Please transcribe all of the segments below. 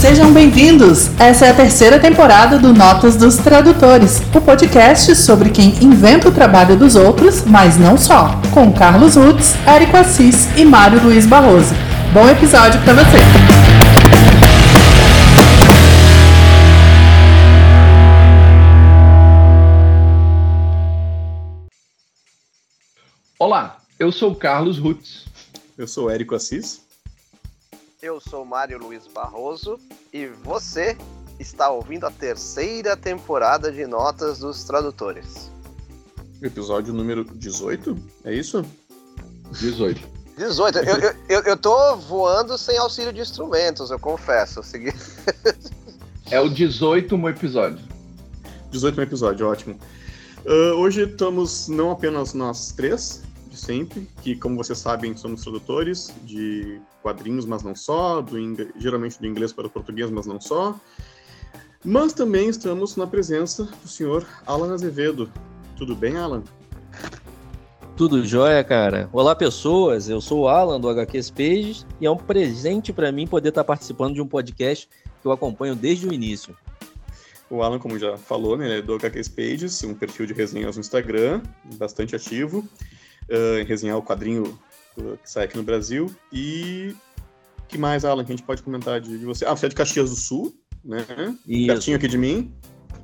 Sejam bem-vindos! Essa é a terceira temporada do Notas dos Tradutores, o podcast sobre quem inventa o trabalho dos outros, mas não só, com Carlos Rutz, Érico Assis e Mário Luiz Barroso. Bom episódio para você! Olá, eu sou Carlos Rutz. Eu sou Érico Assis. Eu sou Mário Luiz Barroso e você está ouvindo a terceira temporada de Notas dos Tradutores. Episódio número 18, é isso? 18. 18. Eu, eu, eu, tô voando sem auxílio de instrumentos, eu confesso. Eu segui... É o 18 episódio. 18 episódio, ótimo. Uh, hoje estamos não apenas nós três, de sempre, que, como vocês sabem, somos tradutores de quadrinhos, mas não só, do geralmente do inglês para o português, mas não só. Mas também estamos na presença do senhor Alan Azevedo. Tudo bem, Alan? Tudo jóia, cara. Olá, pessoas. Eu sou o Alan do HQ Pages e é um presente para mim poder estar participando de um podcast que eu acompanho desde o início. O Alan, como já falou, né, é do HQ Pages, um perfil de resenhas no Instagram, bastante ativo, uh, em resenhar o quadrinho que sai aqui no Brasil. E que mais, Alan, que a gente pode comentar de, de você? Ah, você é de Caxias do Sul, né? Isso. Pertinho aqui de mim.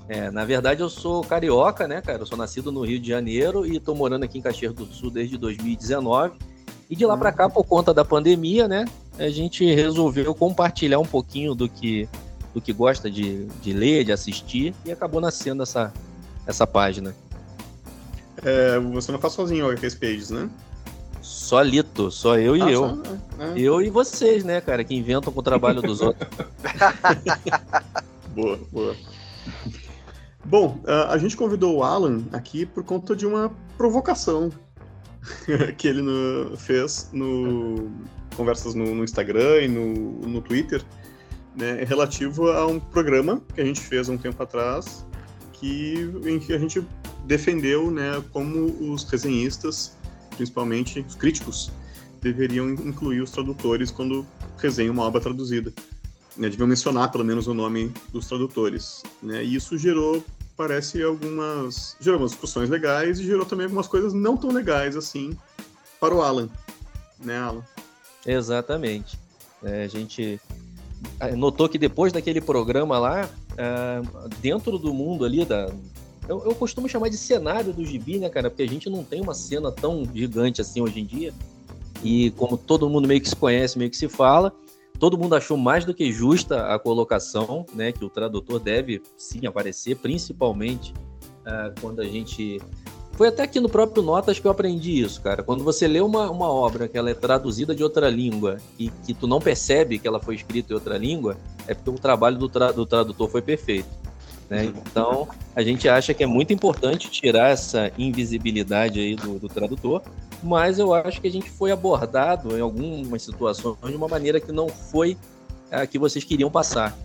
É, na verdade eu sou carioca, né, cara? Eu sou nascido no Rio de Janeiro e tô morando aqui em Caxias do Sul desde 2019. E de lá para cá, por conta da pandemia, né, a gente resolveu compartilhar um pouquinho do que, do que gosta de, de ler, de assistir, e acabou nascendo essa, essa página. É, você não faz sozinho o Arcade Pages, né? Solito, só eu e ah, eu. Só, é. Eu e vocês, né, cara, que inventam com o trabalho dos outros. boa, boa. Bom, a gente convidou o Alan aqui por conta de uma provocação que ele no, fez no conversas no, no, Instagram e no, no Twitter, né, relativo a um programa que a gente fez um tempo atrás, que, em que a gente defendeu né, como os resenhistas, principalmente os críticos, deveriam incluir os tradutores quando resenham uma obra traduzida. Né, deviam mencionar pelo menos o nome dos tradutores. Né, e isso gerou, parece, algumas. gerou algumas discussões legais e gerou também algumas coisas não tão legais assim para o Alan. Né, Alan? Exatamente. É, a gente é, notou que depois daquele programa lá, é, dentro do mundo ali, da, eu, eu, costumo chamar de cenário do gibi, né, cara? Porque a gente não tem uma cena tão gigante assim hoje em dia. E como todo mundo meio que se conhece, meio que se fala, todo mundo achou mais do que justa a colocação, né? Que o tradutor deve sim aparecer, principalmente uh, quando a gente foi até aqui no próprio Notas que eu aprendi isso, cara. Quando você lê uma, uma obra que ela é traduzida de outra língua e que tu não percebe que ela foi escrita em outra língua, é porque o trabalho do, tra do tradutor foi perfeito. Né? Então, a gente acha que é muito importante tirar essa invisibilidade aí do, do tradutor, mas eu acho que a gente foi abordado em algumas situações de uma maneira que não foi a que vocês queriam passar.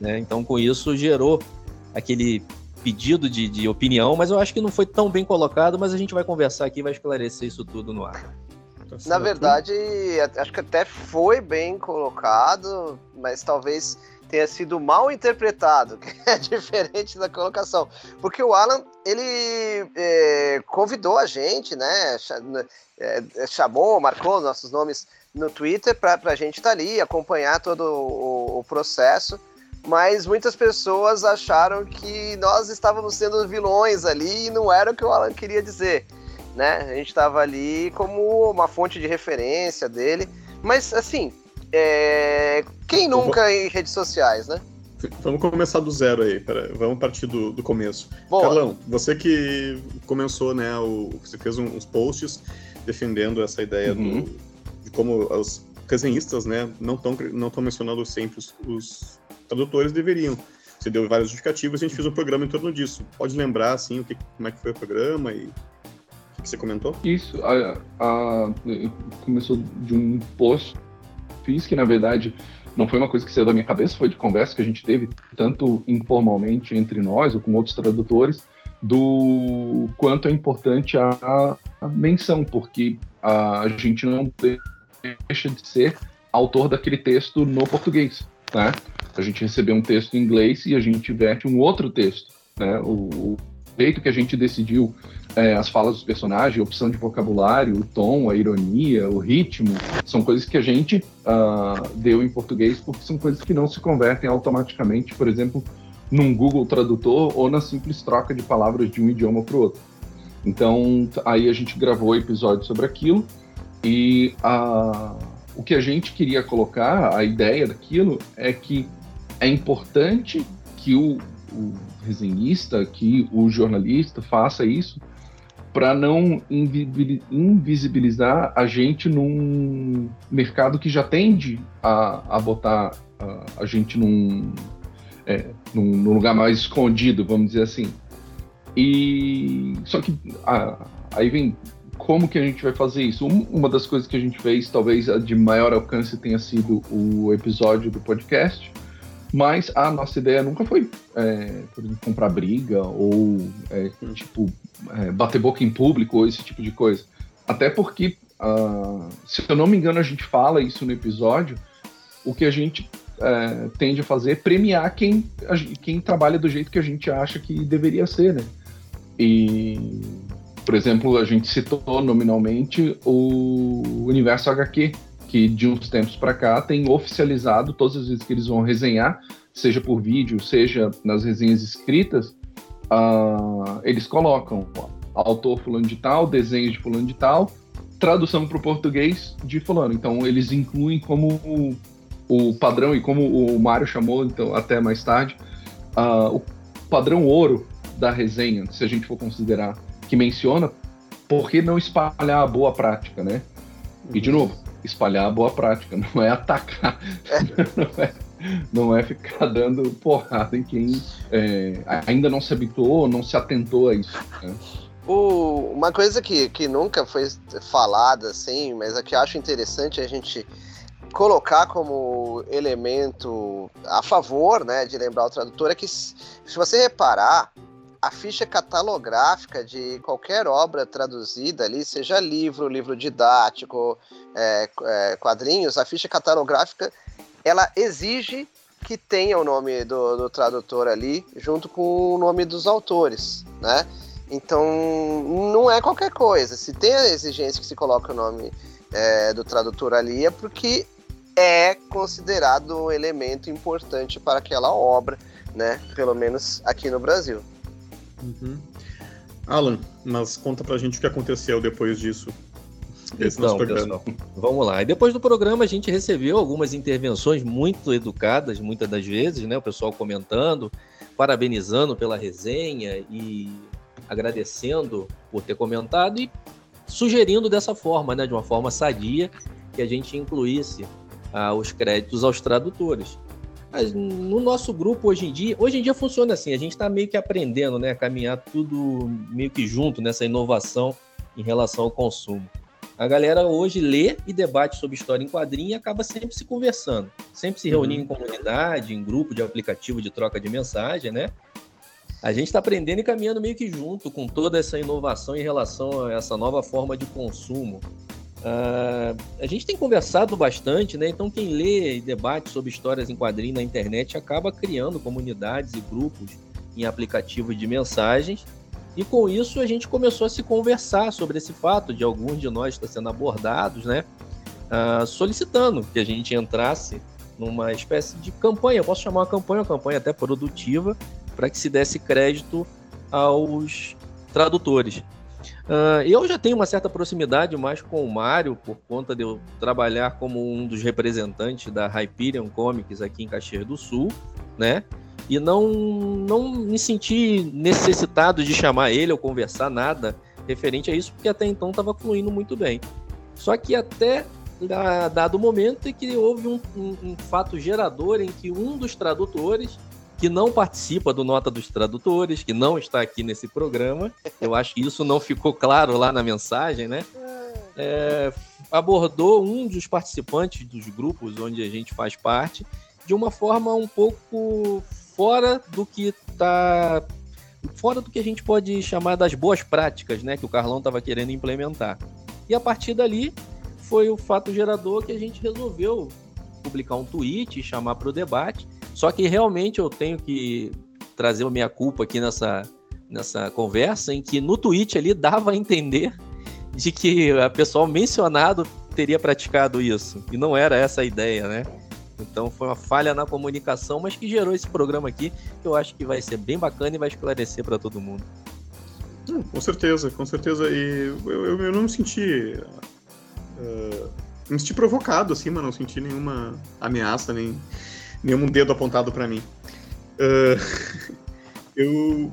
Né? Então, com isso, gerou aquele pedido de, de opinião, mas eu acho que não foi tão bem colocado, mas a gente vai conversar aqui e vai esclarecer isso tudo no ar. Na verdade, acho que até foi bem colocado, mas talvez tenha sido mal interpretado, que é diferente da colocação. Porque o Alan, ele é, convidou a gente, né? É, chamou, marcou nossos nomes no Twitter para a gente estar tá ali, acompanhar todo o, o processo mas muitas pessoas acharam que nós estávamos sendo vilões ali e não era o que o Alan queria dizer, né? A gente estava ali como uma fonte de referência dele, mas assim, é... quem nunca em redes sociais, né? Vamos começar do zero aí, pera, vamos partir do, do começo. Boa. Carlão, você que começou, né, o, você fez uns posts defendendo essa ideia uhum. do, de como os resenhistas, né, não estão não tão mencionando sempre os, os tradutores deveriam. Você deu várias justificativas e a gente fez um programa em torno disso. Pode lembrar, assim, o que, como é que foi o programa e o que você comentou? Isso, a, a, começou de um post fiz, que na verdade não foi uma coisa que saiu da minha cabeça, foi de conversa que a gente teve, tanto informalmente entre nós ou com outros tradutores, do quanto é importante a, a menção, porque a gente não deixa de ser autor daquele texto no português, né? A gente recebeu um texto em inglês e a gente verte um outro texto, né? O, o jeito que a gente decidiu é, as falas dos personagens, a opção de vocabulário, o tom, a ironia, o ritmo, são coisas que a gente uh, deu em português porque são coisas que não se convertem automaticamente, por exemplo, num Google Tradutor ou na simples troca de palavras de um idioma para o outro. Então, aí a gente gravou episódio sobre aquilo e uh, o que a gente queria colocar, a ideia daquilo, é que é importante que o, o resenhista, que o jornalista faça isso para não invisibilizar a gente num mercado que já tende a, a botar a, a gente num, é, num, num, lugar mais escondido, vamos dizer assim. E só que a, aí vem como que a gente vai fazer isso? Um, uma das coisas que a gente fez, talvez a de maior alcance tenha sido o episódio do podcast, mas a nossa ideia nunca foi, é, exemplo, comprar briga ou, é, tipo, é, bater boca em público ou esse tipo de coisa. Até porque, uh, se eu não me engano, a gente fala isso no episódio, o que a gente é, tende a fazer é premiar quem, quem trabalha do jeito que a gente acha que deveria ser, né? E, por exemplo, a gente citou nominalmente o Universo HQ, que de uns tempos para cá tem oficializado todas as vezes que eles vão resenhar, seja por vídeo, seja nas resenhas escritas, uh, eles colocam autor fulano de tal, desenho de fulano de tal, tradução para o português de fulano. Então eles incluem como o, o, padrão e como o Mário chamou então até mais tarde uh, o padrão ouro da resenha, se a gente for considerar, que menciona por que não espalhar a boa prática, né? E de novo, espalhar a boa prática, não é atacar, não, é, não é ficar dando porrada em quem é, ainda não se habituou, não se atentou a isso. Né? Uma coisa que, que nunca foi falada assim, mas é que acho interessante a gente colocar como elemento a favor né, de lembrar o tradutor é que, se você reparar, a ficha catalográfica de qualquer obra traduzida ali, seja livro, livro didático, é, é, quadrinhos, a ficha catalográfica ela exige que tenha o nome do, do, tradutor ali, junto com o nome dos autores, né? Então, não é qualquer coisa. Se tem a exigência que se coloque o nome é, do tradutor ali, é porque é considerado um elemento importante para aquela obra, né? Pelo menos aqui no Brasil. Uhum. Alan, mas conta pra gente o que aconteceu depois disso. Esse pessoal, vamos lá. E depois do programa a gente recebeu algumas intervenções muito educadas, muitas das vezes, né? O pessoal comentando, parabenizando pela resenha e agradecendo por ter comentado e sugerindo dessa forma, né? De uma forma sadia, que a gente incluísse ah, os créditos aos tradutores. Mas no nosso grupo hoje em dia, hoje em dia funciona assim, a gente está meio que aprendendo, né, a caminhar tudo meio que junto nessa inovação em relação ao consumo. A galera hoje lê e debate sobre história em quadrinho e acaba sempre se conversando, sempre se reunindo uhum. em comunidade, em grupo de aplicativo de troca de mensagem, né? A gente está aprendendo e caminhando meio que junto com toda essa inovação em relação a essa nova forma de consumo Uh, a gente tem conversado bastante, né? Então, quem lê e debate sobre histórias em quadrinhos na internet acaba criando comunidades e grupos em aplicativos de mensagens. E com isso a gente começou a se conversar sobre esse fato de alguns de nós estar sendo abordados, né? Uh, solicitando que a gente entrasse numa espécie de campanha, posso chamar uma campanha, uma campanha até produtiva, para que se desse crédito aos tradutores. Uh, eu já tenho uma certa proximidade mais com o Mário, por conta de eu trabalhar como um dos representantes da Hyperion Comics aqui em Caxias do Sul, né? E não, não me senti necessitado de chamar ele ou conversar nada referente a isso, porque até então estava fluindo muito bem. Só que até dado momento em que houve um, um, um fato gerador em que um dos tradutores que não participa do Nota dos Tradutores, que não está aqui nesse programa. Eu acho que isso não ficou claro lá na mensagem, né? é, abordou um dos participantes dos grupos onde a gente faz parte de uma forma um pouco fora do que está fora do que a gente pode chamar das boas práticas, né, que o Carlão estava querendo implementar. E a partir dali foi o fato gerador que a gente resolveu publicar um tweet, chamar para o debate. Só que realmente eu tenho que trazer a minha culpa aqui nessa, nessa conversa, em que no tweet ali dava a entender de que o pessoal mencionado teria praticado isso. E não era essa a ideia, né? Então foi uma falha na comunicação, mas que gerou esse programa aqui, que eu acho que vai ser bem bacana e vai esclarecer para todo mundo. Hum, com certeza, com certeza. E eu, eu, eu não me senti. Uh, me senti provocado, assim, mas não senti nenhuma ameaça, nem nenhum dedo apontado para mim. Uh, eu,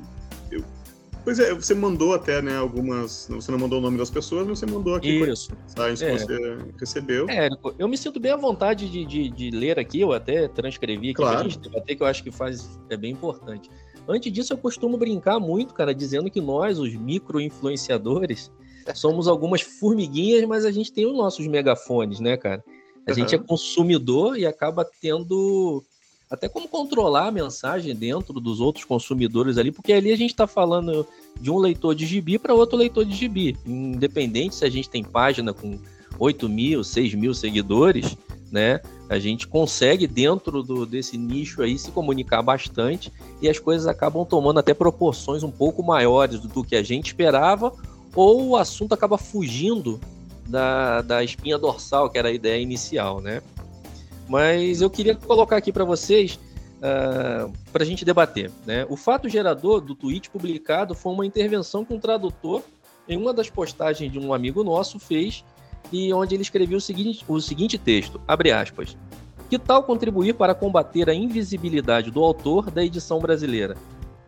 Pois é, você mandou até, né, algumas. Você não mandou o nome das pessoas, mas você mandou aqui Isso. mensagens é. que você recebeu. É, eu me sinto bem à vontade de, de, de ler aqui, eu até transcrevi aqui claro. pra gente debater, que eu acho que faz, é bem importante. Antes disso, eu costumo brincar muito, cara, dizendo que nós, os micro-influenciadores, somos algumas formiguinhas, mas a gente tem os nossos megafones, né, cara? A uhum. gente é consumidor e acaba tendo até como controlar a mensagem dentro dos outros consumidores ali, porque ali a gente está falando de um leitor de gibi para outro leitor de gibi, independente se a gente tem página com 8 mil, 6 mil seguidores, né? A gente consegue, dentro do, desse nicho aí, se comunicar bastante e as coisas acabam tomando até proporções um pouco maiores do que a gente esperava, ou o assunto acaba fugindo da, da espinha dorsal, que era a ideia inicial, né? Mas eu queria colocar aqui para vocês uh, ah, para a gente debater. Né? O fato gerador do tweet publicado foi uma intervenção que um tradutor, em uma das postagens de um amigo nosso, fez e onde ele escreveu o seguinte, o seguinte texto, abre aspas, que tal contribuir para combater a invisibilidade do autor da edição brasileira,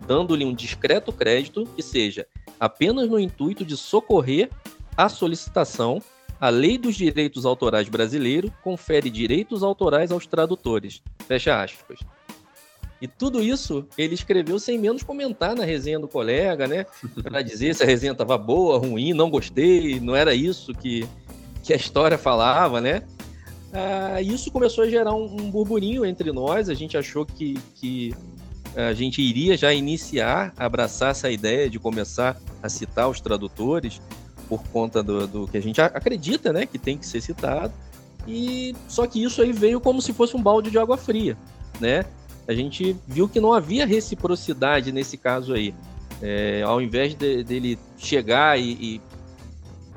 dando-lhe um discreto crédito que seja apenas no intuito de socorrer a solicitação a Lei dos Direitos Autorais brasileiro confere direitos autorais aos tradutores. Fecha aspas. E tudo isso ele escreveu sem menos comentar na resenha do colega, né? Para dizer se a resenha estava boa, ruim, não gostei, não era isso que, que a história falava, né? Ah, isso começou a gerar um, um, burburinho entre nós. A gente achou que, que a gente iria já iniciar, abraçar essa ideia de começar a citar os tradutores por conta do, do, que a gente acredita, né, que tem que ser citado. E só que isso aí veio como se fosse um balde de água fria, né? A gente viu que não havia reciprocidade nesse caso aí. É, ao invés de, dele chegar e, e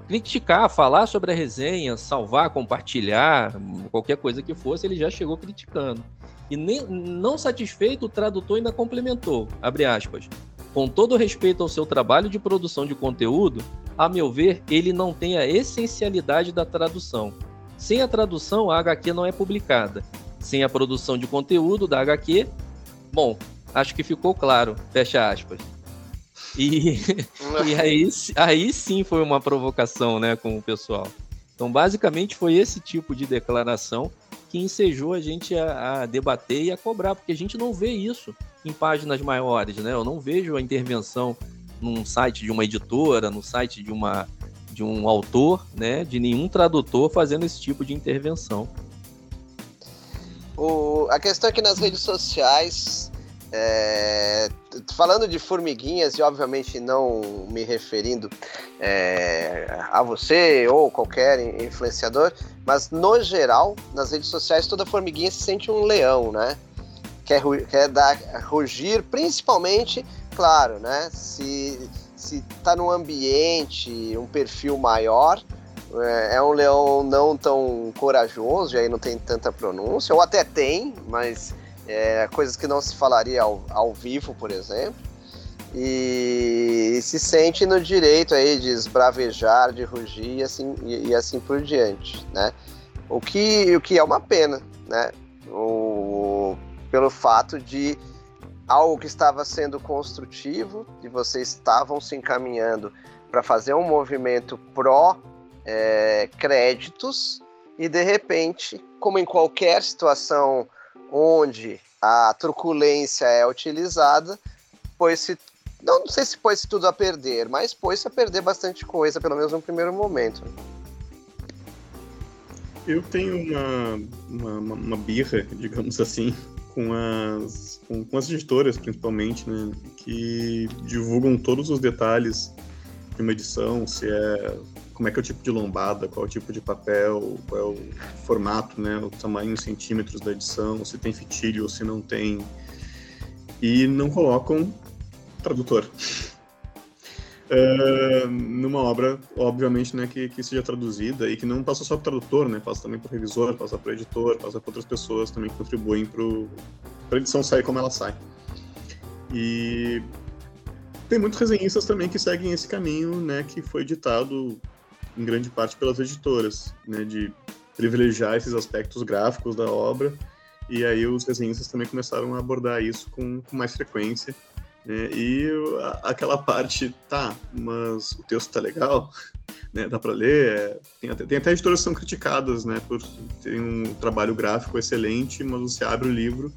criticar, falar sobre a resenha, salvar, compartilhar, qualquer coisa que fosse, ele já chegou criticando. E nem, não satisfeito, o tradutor ainda complementou, abre aspas, com todo respeito ao seu trabalho de produção de conteúdo, a meu ver, ele não tem a essencialidade da tradução. Sem a tradução, a HQ não é publicada. Sem a produção de conteúdo da HQ, bom, acho que ficou claro, fecha aspas. E, e aí, aí sim foi uma provocação né, com o pessoal. Então, basicamente, foi esse tipo de declaração que ensejou a gente a, a, debater e a cobrar, porque a gente não vê isso em páginas maiores, né? Eu não vejo a intervenção num site de uma editora, no site de uma de um autor, né, de nenhum tradutor fazendo esse tipo de intervenção. O, a questão é que nas redes sociais, é, falando de formiguinhas e obviamente não me referindo é, a você ou qualquer influenciador, mas no geral, nas redes sociais, toda formiguinha se sente um leão, né? Quer, quer dar, rugir, principalmente, claro, né? Se, se tá num ambiente, um perfil maior, é, é um leão não tão corajoso, e aí não tem tanta pronúncia, ou até tem, mas é, coisas que não se falaria ao, ao vivo, por exemplo e, se sente no direito aí de esbravejar, de rugir e assim, e, e, assim por diante, né? O que, o que é uma pena, né? O, pelo fato de algo que estava sendo construtivo, e vocês estavam se encaminhando para fazer um movimento pró é, créditos, e de repente, como em qualquer situação onde a truculência é utilizada, pôs-se não, sei se pôs tudo a perder, mas pôs-se a perder bastante coisa, pelo menos no primeiro momento. Eu tenho uma, uma, uma birra, digamos assim, com as, com, com, as editoras, principalmente, né, que divulgam todos os detalhes de uma edição, se é como é que é o tipo de lombada, qual é o tipo de papel, qual é o formato, né, o tamanho em centímetros da edição, se tem fitilho ou se não tem, e não colocam tradutor. Uh, numa obra, obviamente, né, que, que seja traduzida e que não passa só para o tradutor, né, passa também para o revisor, passa para o editor, passa para outras pessoas também que contribuem para a edição sair como ela sai. E tem muitos resenhistas também que seguem esse caminho, né, que foi ditado em grande parte pelas editoras, né, de privilegiar esses aspectos gráficos da obra. E aí os resenhistas também começaram a abordar isso com, com mais frequência né? E aquela parte, tá, mas o texto tá legal, né? dá para ler. É, tem, até, tem até editoras que são criticadas né? por ter um trabalho gráfico excelente, mas você abre o livro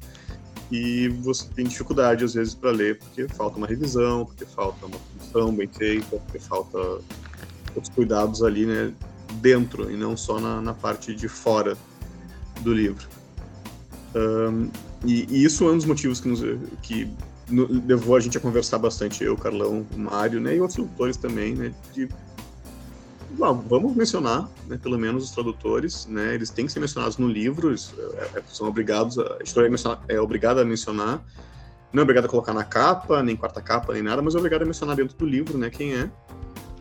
e você tem dificuldade às vezes para ler porque falta uma revisão, porque falta uma função bem feita, porque falta outros cuidados ali né, dentro e não só na, na parte de fora do livro. Um, e, e, isso é um dos motivos que, nos, que no, levou a gente a conversar bastante, eu, Carlão, o Mário, né, e outros tradutores também, né, de vamos mencionar, né, pelo menos os tradutores, né, eles têm que ser mencionados no livro, eles, é, é são obrigados, a, a história é, é obrigada a mencionar, não é obrigada a colocar na capa, nem quarta capa, nem nada, mas é obrigada a mencionar dentro do livro, né, quem é,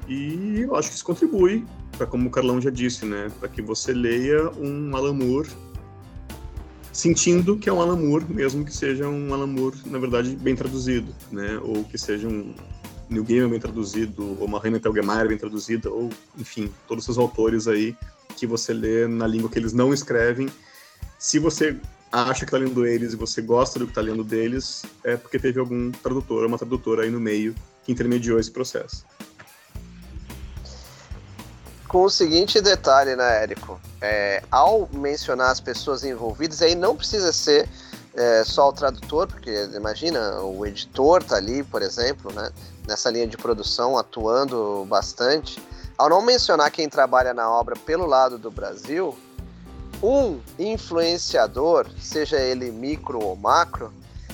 e eu acho que isso contribui para, como o Carlão já disse, né, para que você leia um Alan Moore sentindo que é um Alan Moore, mesmo que seja um Alan Moore, na verdade, bem traduzido, né? Ou que seja um New Gaiman bem traduzido, ou uma Raina Telgemeier bem traduzida, ou, enfim, todos esses autores aí que você lê na língua que eles não escrevem. Se você acha que está lendo eles e você gosta do que está lendo deles, é porque teve algum tradutor ou uma tradutora aí no meio que intermediou esse processo com o seguinte detalhe, né, Érico? É, ao mencionar as pessoas envolvidas, aí não precisa ser é, só o tradutor, porque imagina, o editor tá ali, por exemplo, né, nessa linha de produção, atuando bastante. Ao não mencionar quem trabalha na obra pelo lado do Brasil, um influenciador, seja ele micro ou macro,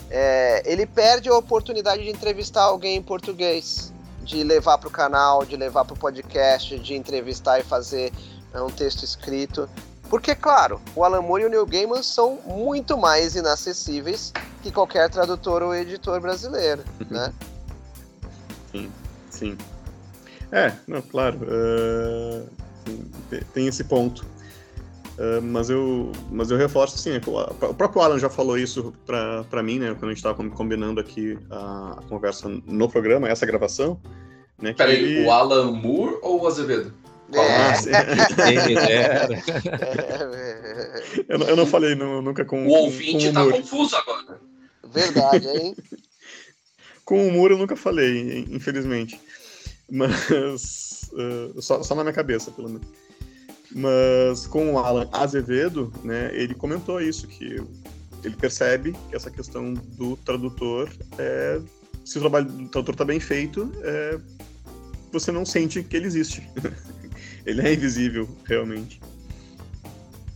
é, ele perde a oportunidade de entrevistar alguém em português de levar para o canal, de levar para o podcast, de entrevistar e fazer é, um texto escrito. Porque, claro, o Alan Moore e o Neil Gaiman são muito mais inacessíveis que qualquer tradutor ou editor brasileiro, né? Sim, sim. É, não, claro. Uh, tem esse ponto. Uh, mas, eu, mas eu reforço assim, o próprio Alan já falou isso para mim, né, quando a gente estava combinando aqui a, a, conversa no programa, essa gravação. Né, Peraí, ele... o Alan Moore ou o Azevedo? É. é. eu, eu, não falei nunca com o ouvinte com, tá confuso agora. Verdade, hein? com o Moore eu nunca falei, infelizmente. Mas uh, só, só na minha cabeça, pelo menos. Mas com o Alan Azevedo, né, ele comentou isso, que ele percebe que essa questão do tradutor, é, se o trabalho do tradutor está bem feito, é, você não sente que ele existe. ele é invisível, realmente.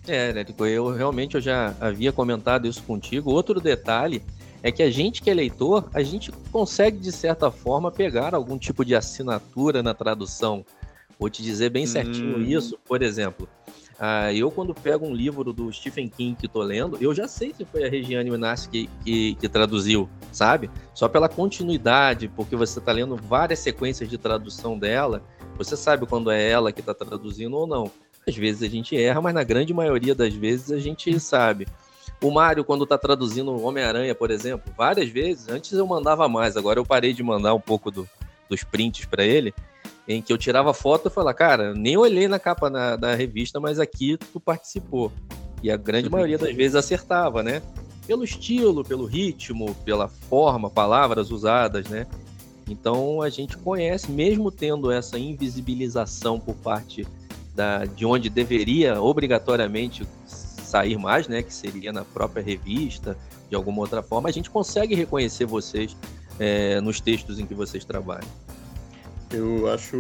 É, Érico, eu realmente eu já havia comentado isso contigo. Outro detalhe é que a gente que é leitor, a gente consegue, de certa forma, pegar algum tipo de assinatura na tradução. Vou te dizer bem certinho hum. isso. Por exemplo, uh, eu quando pego um livro do Stephen King que estou lendo, eu já sei se foi a Regiane Minassi que, que, que, traduziu, sabe? Só pela continuidade, porque você está lendo várias sequências de tradução dela, você sabe quando é ela que está traduzindo ou não. Às vezes a gente erra, mas na grande maioria das vezes a gente sabe. O Mário, quando está traduzindo Homem-Aranha, por exemplo, várias vezes, antes eu mandava mais, agora eu parei de mandar um pouco do, dos prints para ele, em que eu tirava foto e falava, cara, nem olhei na capa na, da revista, mas aqui tu participou. E a grande maioria das vezes acertava, né? Pelo estilo, pelo ritmo, pela forma, palavras usadas, né? Então a gente conhece, mesmo tendo essa invisibilização por parte da, de onde deveria obrigatoriamente sair mais, né? Que seria na própria revista, de alguma outra forma, a gente consegue reconhecer vocês é, nos textos em que vocês trabalham. Eu acho.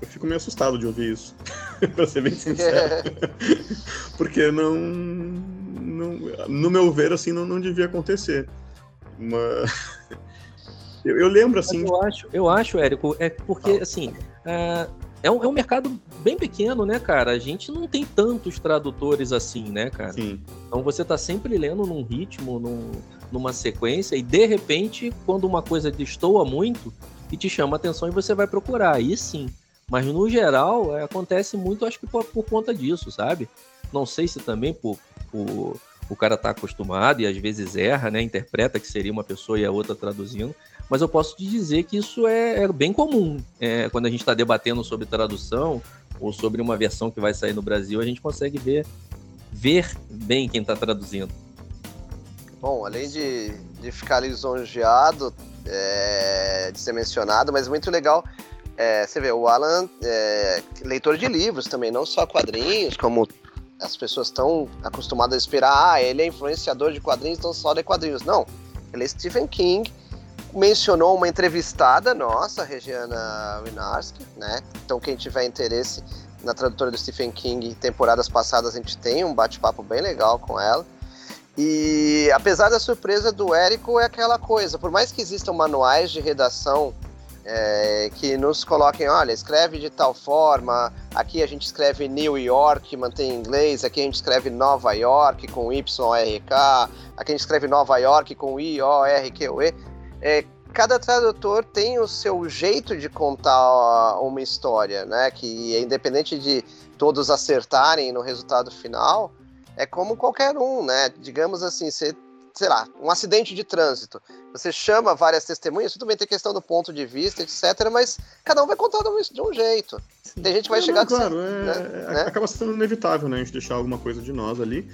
Eu fico meio assustado de ouvir isso. pra ser bem sincero. Porque não, não. No meu ver, assim, não, não devia acontecer. Mas. Eu, eu lembro, assim. Eu acho, eu acho, Érico, é porque, assim. É, é um, é um mercado bem pequeno, né, cara? A gente não tem tantos tradutores assim, né, cara? Sim. Então você tá sempre lendo num ritmo, num, numa sequência, e de repente, quando uma coisa destoa muito e te chama atenção e você vai procurar, aí sim. Mas no geral, é, acontece muito, acho que por, por, conta disso, sabe? Não sei se também por, por o cara tá acostumado e às vezes erra, né? Interpreta que seria uma pessoa e a outra traduzindo. Mas eu posso te dizer que isso é, é bem comum. É, quando a gente está debatendo sobre tradução ou sobre uma versão que vai sair no Brasil, a gente consegue ver, ver bem quem está traduzindo. Bom, além de, de ficar lisonjeado é, de ser mencionado, mas muito legal é, você vê, o Alan é leitor de livros também, não só quadrinhos, como as pessoas estão acostumadas a esperar, ah, ele é influenciador de quadrinhos, então só lê quadrinhos. Não, ele é Stephen King, mencionou uma entrevistada nossa, Regiana Winarski, né? Então quem tiver interesse na tradutora do Stephen King, temporadas passadas a gente tem um bate-papo bem legal com ela. E apesar da surpresa do Érico, é aquela coisa, por mais que existam manuais de redação é, que nos coloquem, olha, escreve de tal forma, aqui a gente escreve New York, mantém em inglês, aqui a gente escreve Nova York com YRK, aqui a gente escreve Nova York com I-O-R-Q-U-E. É, cada tradutor tem o seu jeito de contar uma história, né? Que é independente de todos acertarem no resultado final, é como qualquer um, né? Digamos assim, você sei lá, um acidente de trânsito. Você chama várias testemunhas, tudo bem, tem questão do ponto de vista, etc., mas cada um vai contar de um jeito. Tem gente que vai não, chegar... Não, claro, é, né? É, acaba sendo inevitável, né, a gente deixar alguma coisa de nós ali,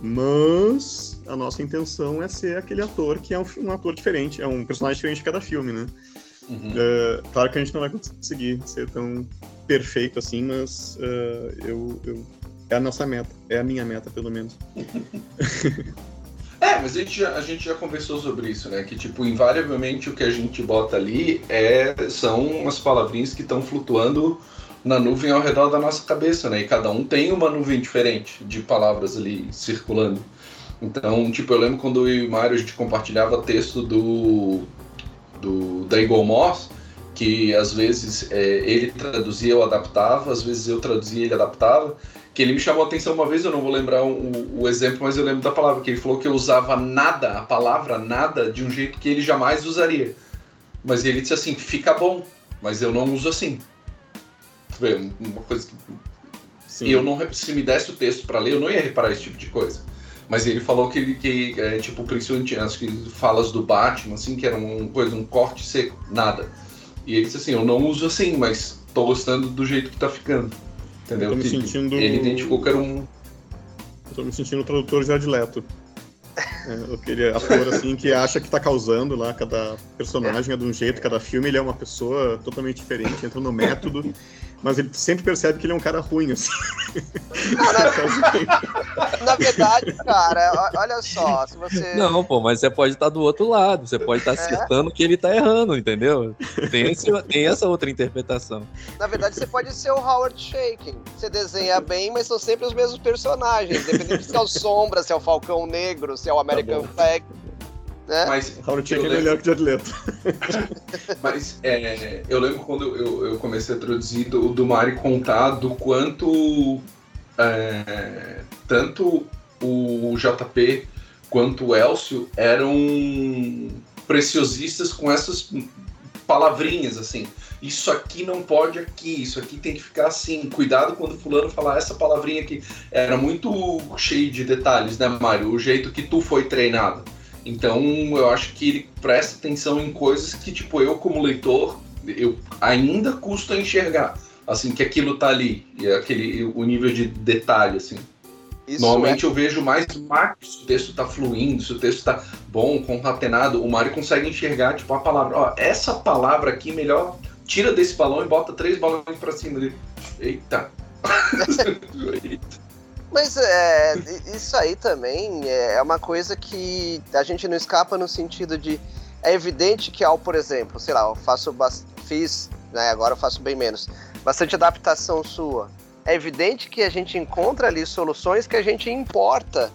mas a nossa intenção é ser aquele ator que é um, um ator diferente, é um personagem diferente de cada filme, né? Uhum. Uh, claro que a gente não vai conseguir ser tão perfeito assim, mas uh, eu, eu, é a nossa meta, é a minha meta, pelo menos. É, mas a gente, já, a gente já conversou sobre isso, né? Que, tipo, invariavelmente o que a gente bota ali é, são umas palavrinhas que estão flutuando na nuvem ao redor da nossa cabeça, né? E cada um tem uma nuvem diferente de palavras ali circulando. Então, tipo, eu lembro quando eu e o Mário a gente compartilhava texto do, do da Eagle Moss, que às vezes é, ele traduzia, eu adaptava, às vezes eu traduzia, ele adaptava que ele me chamou a atenção uma vez, eu não vou lembrar o, o, exemplo, mas eu lembro da palavra, que ele falou que eu usava nada, a palavra nada, de um jeito que ele jamais usaria. Mas ele disse assim, fica bom, mas eu não uso assim. Uma coisa que... Sim. Eu não, se me desse o texto para ler, eu não ia reparar esse tipo de coisa. Mas ele falou que, que é, tipo, principalmente as falas do Batman, assim, que era uma coisa, um corte seco, nada. E ele disse assim, eu não uso assim, mas tô gostando do jeito que tá ficando. Entendeu? Eu tô me sentindo... Ele identificou que era um. Eu tô me sentindo o tradutor de Leto. É, aquele ator assim que acha que tá causando lá, cada personagem é de um jeito, cada filme ele é uma pessoa totalmente diferente, entra no método mas ele sempre percebe que ele é um cara ruim, assim. na, na verdade, cara, olha só, se você. Não, pô, mas você pode estar do outro lado, você pode estar é. acertando é? que ele está errando, entendeu? Tem, esse, tem essa outra interpretação. Na verdade, você pode ser o Howard Shaking. Você desenha bem, mas são sempre os mesmos personagens, independente se é o Sombra, se é o Falcão Negro, se é o American tá Flag. Né? Mas Howard Chicken é melhor que Jared Leto. Mas é, eu lembro quando eu, eu comecei a traduzir do, do Mari contar do quanto é, tanto o JP quanto o Elcio eram preciosistas com essas palavrinhas assim. Isso aqui não pode aqui, isso aqui tem que ficar assim. Cuidado quando fulano falar essa palavrinha aqui. Era muito cheio de detalhes, né, Mário? O jeito que tu foi treinado. Então eu acho que ele presta atenção em coisas que, tipo, eu como leitor, eu ainda custo a enxergar. Assim, que aquilo tá ali, e aquele, o nível de detalhe, assim. Isso Normalmente é... eu vejo mais macro se o texto tá fluindo, se o texto tá bom, concatenado. O Mário consegue enxergar, tipo, a palavra. Ó, essa palavra aqui, melhor tira desse balão e bota três balões para cima dele. Eita. Eita. Mas é, isso aí também é uma coisa que a gente não escapa no sentido de. É evidente que ao, por exemplo, sei lá, eu faço fiz, né, agora eu faço bem menos, bastante adaptação sua. é evidente que a gente encontra ali soluções que a gente importa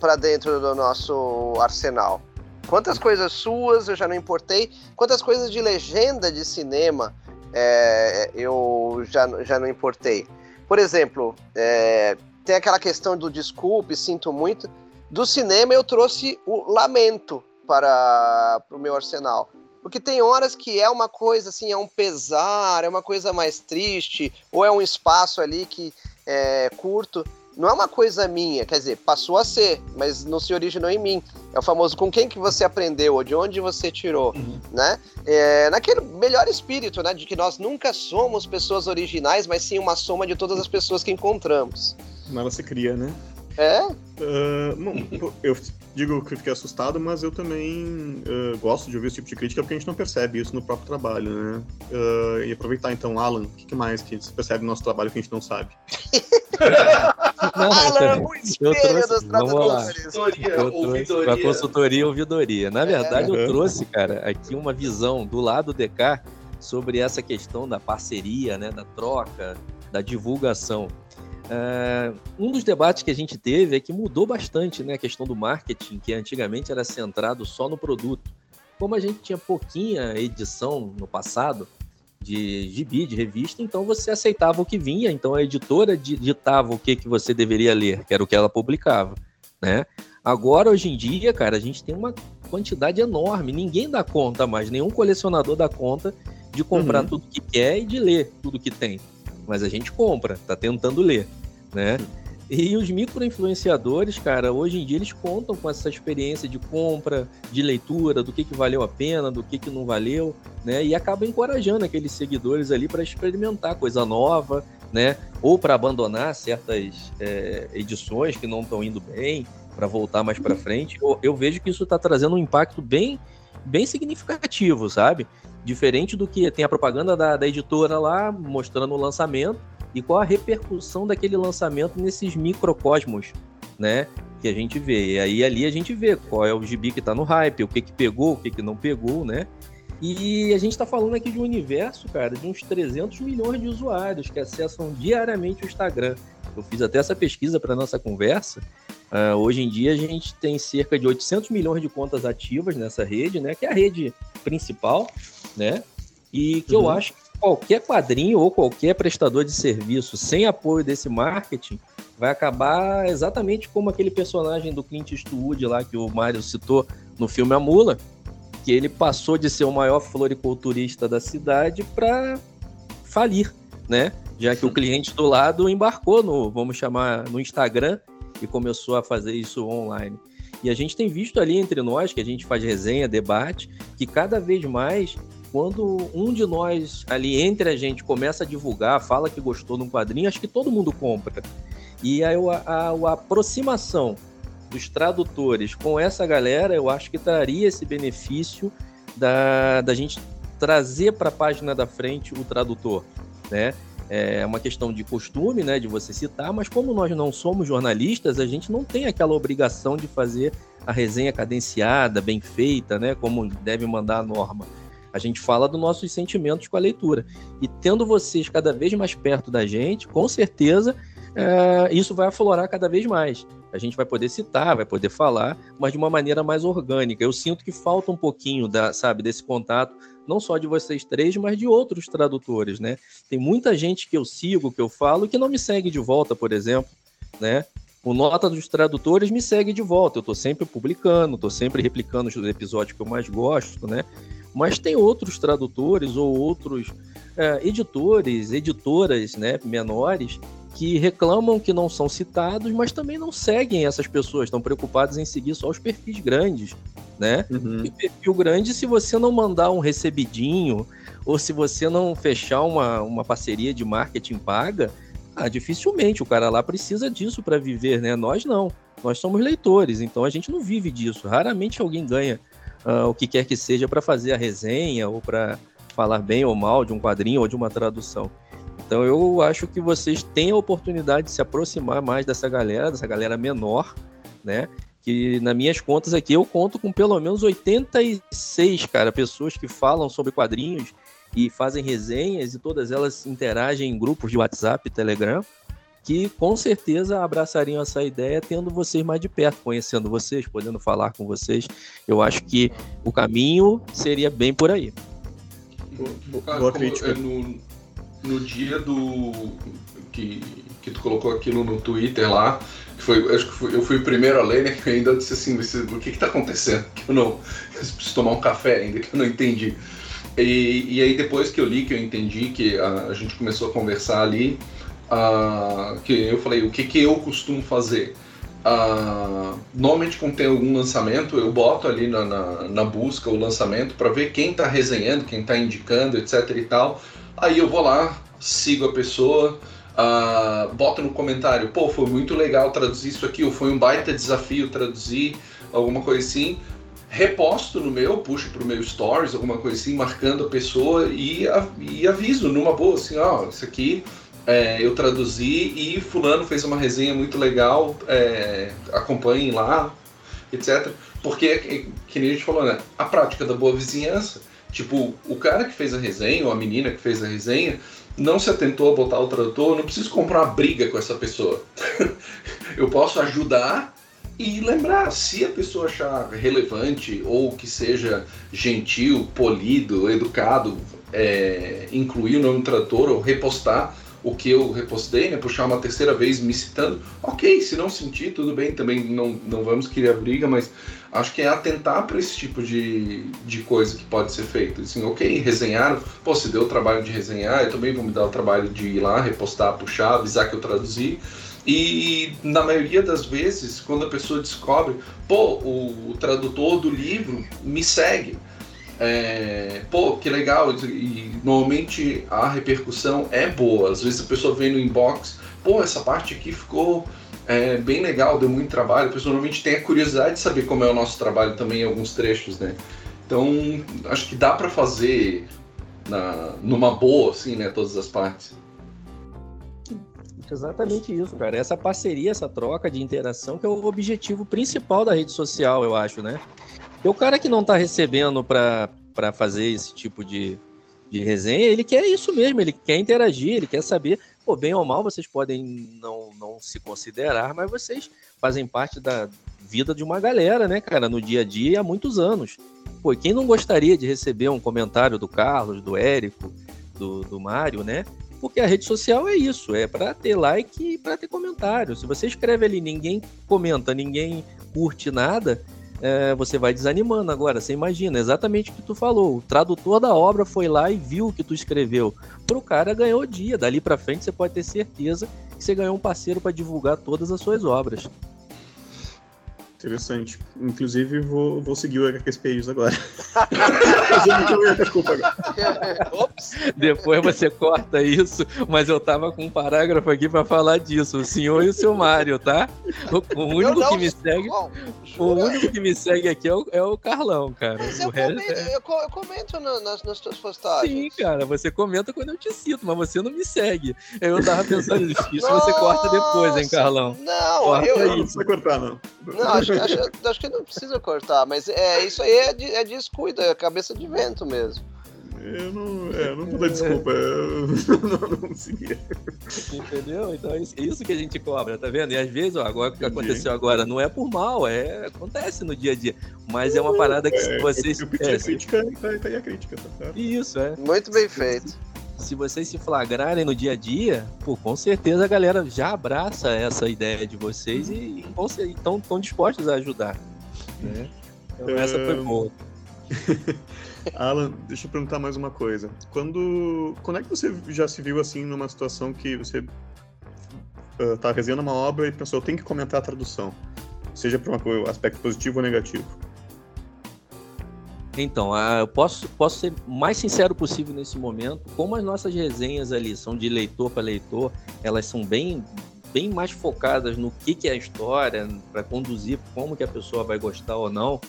para dentro do nosso arsenal. Quantas coisas suas eu já não importei, quantas coisas de legenda de cinema é, eu já, já não importei. Por exemplo, é, tem aquela questão do desculpe, sinto muito. Do cinema eu trouxe o lamento para o meu arsenal. Porque tem horas que é uma coisa assim, é um pesar, é uma coisa mais triste, ou é um espaço ali que é curto não é uma coisa minha, quer dizer, passou a ser, mas não se originou em mim. É o famoso com quem que você aprendeu, ou de onde você tirou, uhum. né? É, naquele melhor espírito, né? De que nós nunca somos pessoas originais, mas sim uma soma de todas as pessoas que encontramos. Nada se cria, né? É? Uh, bom, eu digo que fiquei assustado, mas eu também uh, gosto de ouvir esse tipo de crítica porque a gente não percebe isso no próprio trabalho, né? Uh, e aproveitar então, Alan, o que, que, mais que se percebe no nosso trabalho que a gente não sabe? não, Alan, o espelho trouxe, dos tradutores. Para consultoria e ouvidoria. Na verdade, é. eu trouxe, cara, aqui uma visão do lado de cá sobre essa questão da parceria, né, da troca, da divulgação. Uh, um dos debates que a gente teve é que mudou bastante né, a questão do marketing, que antigamente era centrado só no produto. Como a gente tinha pouquinha edição no passado de gibi, de revista, então você aceitava o que vinha, então a editora ditava o que, que você deveria ler, que era o que ela publicava. Né? Agora, hoje em dia, cara, a gente tem uma quantidade enorme, ninguém dá conta mais, nenhum colecionador dá conta de comprar uhum. tudo que quer e de ler tudo que tem mas a gente compra, tá tentando ler, né? E os micro-influenciadores, cara, hoje em dia eles contam com essa experiência de compra, de leitura, do que, que valeu a pena, do que, que não valeu, né? E acaba encorajando aqueles seguidores ali para experimentar coisa nova, né? Ou para abandonar certas é, edições que não estão indo bem, para voltar mais para frente. Eu, eu, vejo que isso está trazendo um impacto bem, bem significativo, sabe? Diferente do que tem a propaganda da, da editora lá mostrando o lançamento e qual a repercussão daquele lançamento nesses microcosmos, né? Que a gente vê. E aí ali a gente vê qual é o gibi que tá no hype, o que que pegou, o que que não pegou, né? E a gente está falando aqui de um universo, cara, de uns 300 milhões de usuários que acessam diariamente o Instagram. Eu fiz até essa pesquisa para nossa conversa. Uh, hoje em dia a gente tem cerca de 800 milhões de contas ativas nessa rede, né? Que é a rede principal, né? E que uhum. eu acho que qualquer quadrinho ou qualquer prestador de serviço sem apoio desse marketing vai acabar exatamente como aquele personagem do Clint Eastwood lá que o Mário citou no filme A Mula, que ele passou de ser o maior floriculturista da cidade para falir, né? Já que o cliente do lado embarcou no, vamos chamar, no Instagram e começou a fazer isso online. E a gente tem visto ali entre nós, que a gente faz resenha, debate, que cada vez mais quando um de nós ali entre a gente começa a divulgar, fala que gostou de um quadrinho, acho que todo mundo compra. E a, a, a aproximação dos tradutores com essa galera, eu acho que traria esse benefício da, da gente trazer para a página da frente o tradutor, né? É uma questão de costume, né, de você citar, mas como nós não somos jornalistas, a gente não tem aquela obrigação de fazer a resenha cadenciada, bem feita, né, como deve mandar a norma. A gente fala dos nossos sentimentos com a leitura. E tendo vocês cada vez mais perto da gente, com certeza é, isso vai aflorar cada vez mais. A gente vai poder citar, vai poder falar, mas de uma maneira mais orgânica. Eu sinto que falta um pouquinho da, sabe, desse contato, não só de vocês três, mas de outros tradutores, né? Tem muita gente que eu sigo, que eu falo, que não me segue de volta, por exemplo, né? O Nota dos Tradutores me segue de volta. Eu estou sempre publicando, estou sempre replicando os episódios que eu mais gosto, né? Mas tem outros tradutores ou outros é, editores, editoras né, menores que reclamam que não são citados, mas também não seguem essas pessoas, estão preocupados em seguir só os perfis grandes, né? Uhum. E perfil grande, se você não mandar um recebidinho, ou se você não fechar uma, uma parceria de marketing paga, ah, dificilmente o cara lá precisa disso para viver, né? Nós não. Nós somos leitores, então a gente não vive disso. Raramente alguém ganha uh, o que quer que seja para fazer a resenha ou para falar bem ou mal de um quadrinho ou de uma tradução. Então eu acho que vocês têm a oportunidade de se aproximar mais dessa galera, dessa galera menor, né? Que nas minhas contas aqui eu conto com pelo menos 86, cara, pessoas que falam sobre quadrinhos e fazem resenhas e todas elas interagem em grupos de WhatsApp e Telegram, que com certeza abraçariam essa ideia tendo vocês mais de perto, conhecendo vocês, podendo falar com vocês. Eu acho que o caminho seria bem por aí. Boa crítica. É no, no dia do. Que, que tu colocou aquilo no Twitter lá, que foi, acho que foi, eu fui o primeiro a ler, né? Que ainda disse assim, o que que tá acontecendo? Que eu não. Eu preciso tomar um café ainda, que eu não entendi. E, e aí depois que eu li, que eu entendi, que a, a gente começou a conversar ali, uh, que eu falei, o que que eu costumo fazer? Uh, normalmente quando tem algum lançamento, eu boto ali na, na, na busca o lançamento para ver quem está resenhando, quem está indicando, etc e tal. Aí eu vou lá, sigo a pessoa, uh, boto no comentário, pô, foi muito legal traduzir isso aqui, ou foi um baita desafio traduzir, alguma coisa assim. Reposto no meu, puxo pro meu stories, alguma coisa assim, marcando a pessoa e, e aviso numa boa, assim, ó, oh, isso aqui é, eu traduzi e fulano fez uma resenha muito legal, é, acompanhem lá, etc. Porque, que, que nem a gente falou, né? A prática da boa vizinhança. Tipo, o cara que fez a resenha, ou a menina que fez a resenha, não se atentou a botar o tradutor, não preciso comprar uma briga com essa pessoa. eu posso ajudar e lembrar, se a pessoa achar relevante ou que seja gentil, polido, educado, é, incluir o nome do tradutor ou repostar, o que eu repostei, né, puxar uma terceira vez me citando, ok, se não sentir, tudo bem, também não, não vamos a briga, mas acho que é atentar para esse tipo de, de coisa que pode ser feito. Assim, ok, resenharam, pô, se deu o trabalho de resenhar, eu também vou me dar o trabalho de ir lá, repostar, puxar, avisar que eu traduzi. E na maioria das vezes, quando a pessoa descobre, pô, o, o tradutor do livro me segue é, pô, que legal, e normalmente a repercussão é boa. Às vezes a pessoa vem no inbox, pô, essa parte aqui ficou é, bem legal, deu muito trabalho. A pessoa normalmente tem a curiosidade de saber como é o nosso trabalho também em alguns trechos, né? Então, acho que dá para fazer na, numa boa, assim, né, todas as partes. Exatamente isso, cara. Essa parceria, essa troca de interação que é o objetivo principal da rede social, eu acho, né? E o cara que não está recebendo para fazer esse tipo de, de resenha, ele quer isso mesmo, ele quer interagir, ele quer saber, pô, bem ou mal, vocês podem não, não se considerar, mas vocês fazem parte da vida de uma galera, né, cara, no dia a dia há muitos anos. Pô, quem não gostaria de receber um comentário do Carlos, do Érico, do, do Mário, né? Porque a rede social é isso, é para ter like e para ter comentário. Se você escreve ali, ninguém comenta, ninguém curte nada, é, você vai desanimando agora. Você imagina exatamente o que tu falou. O tradutor da obra foi lá e viu o que tu escreveu. Pro cara ganhou o dia. Dali para frente você pode ter certeza que você ganhou um parceiro para divulgar todas as suas obras. Interessante. Inclusive, vou, vou seguir o HQs Pages agora. Desculpa agora. Depois você corta isso, mas eu tava com um parágrafo aqui para falar disso. O senhor e o seu Mário, tá? O, o único não, que me segue. o único que me segue aqui é o, é o Carlão, cara. Mas eu, comento, é... eu, comento no, nas, nas tuas postagens. Sim, cara, você comenta quando eu te cito, mas você não me segue. Eu tava pensando nisso. Isso você corta depois, hein, Carlão? Não, corta eu, não precisa cortar, não. Não, acho, acho, acho, que não precisa cortar, mas é, isso aí é, de, é descuido, é cabeça de vento mesmo. Eu não, é, não vou dar desculpa, eu não, não conseguia. Entendeu? Então é isso que a gente cobra, tá vendo? E às vezes, ó, agora o que aconteceu agora não é por mal, é, acontece no dia a dia. Mas é uma parada que é, vocês. Eu pedi é, a crítica e tá, tá aí a crítica, tá certo? Isso, é. Muito bem feito se vocês se flagrarem no dia a dia, pô, com certeza a galera já abraça essa ideia de vocês e estão tão dispostos a ajudar. Né? Então, essa foi boa. Alan, deixa eu perguntar mais uma coisa. Quando, quando é que você já se viu assim numa situação que você uh, tá resenhando uma obra e pensou, tem que comentar a tradução, seja por um aspecto positivo ou negativo? Então, eu posso, posso ser mais sincero possível nesse momento. Como as nossas resenhas ali são de leitor para leitor, elas são bem, bem mais focadas no que, que é a história, para conduzir como que a pessoa vai gostar ou não.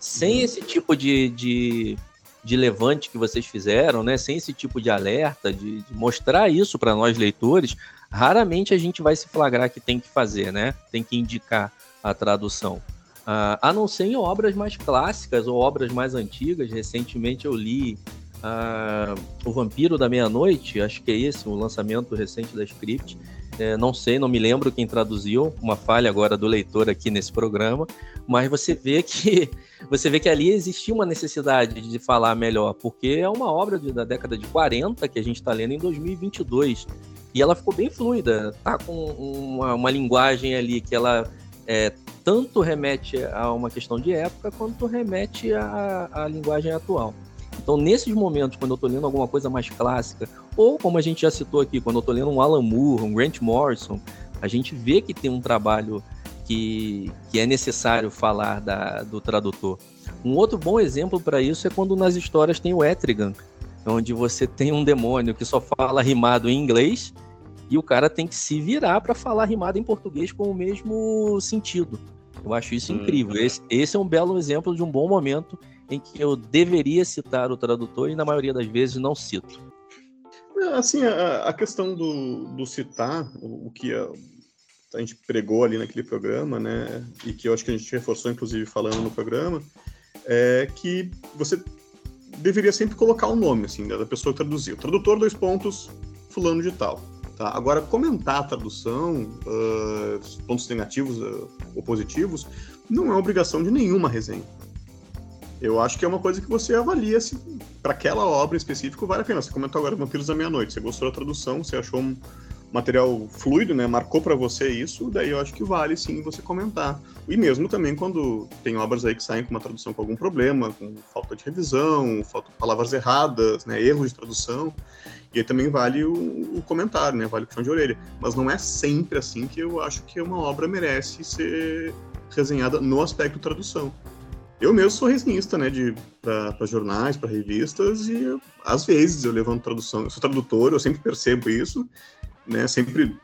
Sem uhum. esse tipo de, de, de levante que vocês fizeram, né? sem esse tipo de alerta, de, de mostrar isso para nós leitores, raramente a gente vai se flagrar que tem que fazer, né? tem que indicar a tradução. Uh, a não ser em obras mais clássicas ou obras mais antigas. Recentemente eu li uh, O Vampiro da Meia-Noite, acho que é esse, o lançamento recente da Script. é, não sei, não me lembro quem traduziu, uma falha agora do leitor aqui nesse programa, mas você vê que você vê que ali existia uma necessidade de falar melhor, porque é uma obra de, da década de 40 que a gente está lendo em 2022 e ela ficou bem fluida, tá com uma, uma linguagem ali que ela é, tanto remete a uma questão de época quanto remete à, linguagem atual. Então, nesses momentos, quando eu estou lendo alguma coisa mais clássica, ou como a gente já citou aqui, quando eu estou lendo um Alan Moore, um Grant Morrison, a gente vê que tem um trabalho que, que é necessário falar da, do tradutor. Um outro bom exemplo para isso é quando nas histórias tem o Etrigan, onde você tem um demônio que só fala rimado em inglês e o cara tem que se virar para falar rimado em português com o mesmo sentido. Eu acho isso hum. incrível. Esse, esse é um belo exemplo de um bom momento em que eu deveria citar o tradutor e na maioria das vezes não cito. É, assim, a, a questão do, do citar, o, o que a, a, gente pregou ali naquele programa, né, e que eu acho que a gente reforçou, inclusive, falando no programa, é que você deveria sempre colocar o nome, assim, né, da pessoa que traduziu. Tradutor, dois pontos, fulano de tal. Tá? Agora, comentar a tradução, uh, pontos negativos uh, ou positivos, não é obrigação de nenhuma resenha. Eu acho que é uma coisa que você avalia se para aquela obra em específico vale a pena. Você comentou agora Vampiros da Meia-Noite, você gostou da tradução, você achou um material fluido, né? Marcou para você isso, daí eu acho que vale sim você comentar. E mesmo também quando tem obras aí que saem com uma tradução com algum problema, com falta de revisão, falta de palavras erradas, né? Erros de tradução. E aí também vale o, o comentário, né? Vale o chão de orelha. Mas não é sempre assim que eu acho que uma obra merece ser resenhada no aspecto tradução. Eu mesmo sou resenhista, né, de para jornais, para revistas e às vezes eu levanto tradução. Eu sou tradutor, eu sempre percebo isso, né, sempre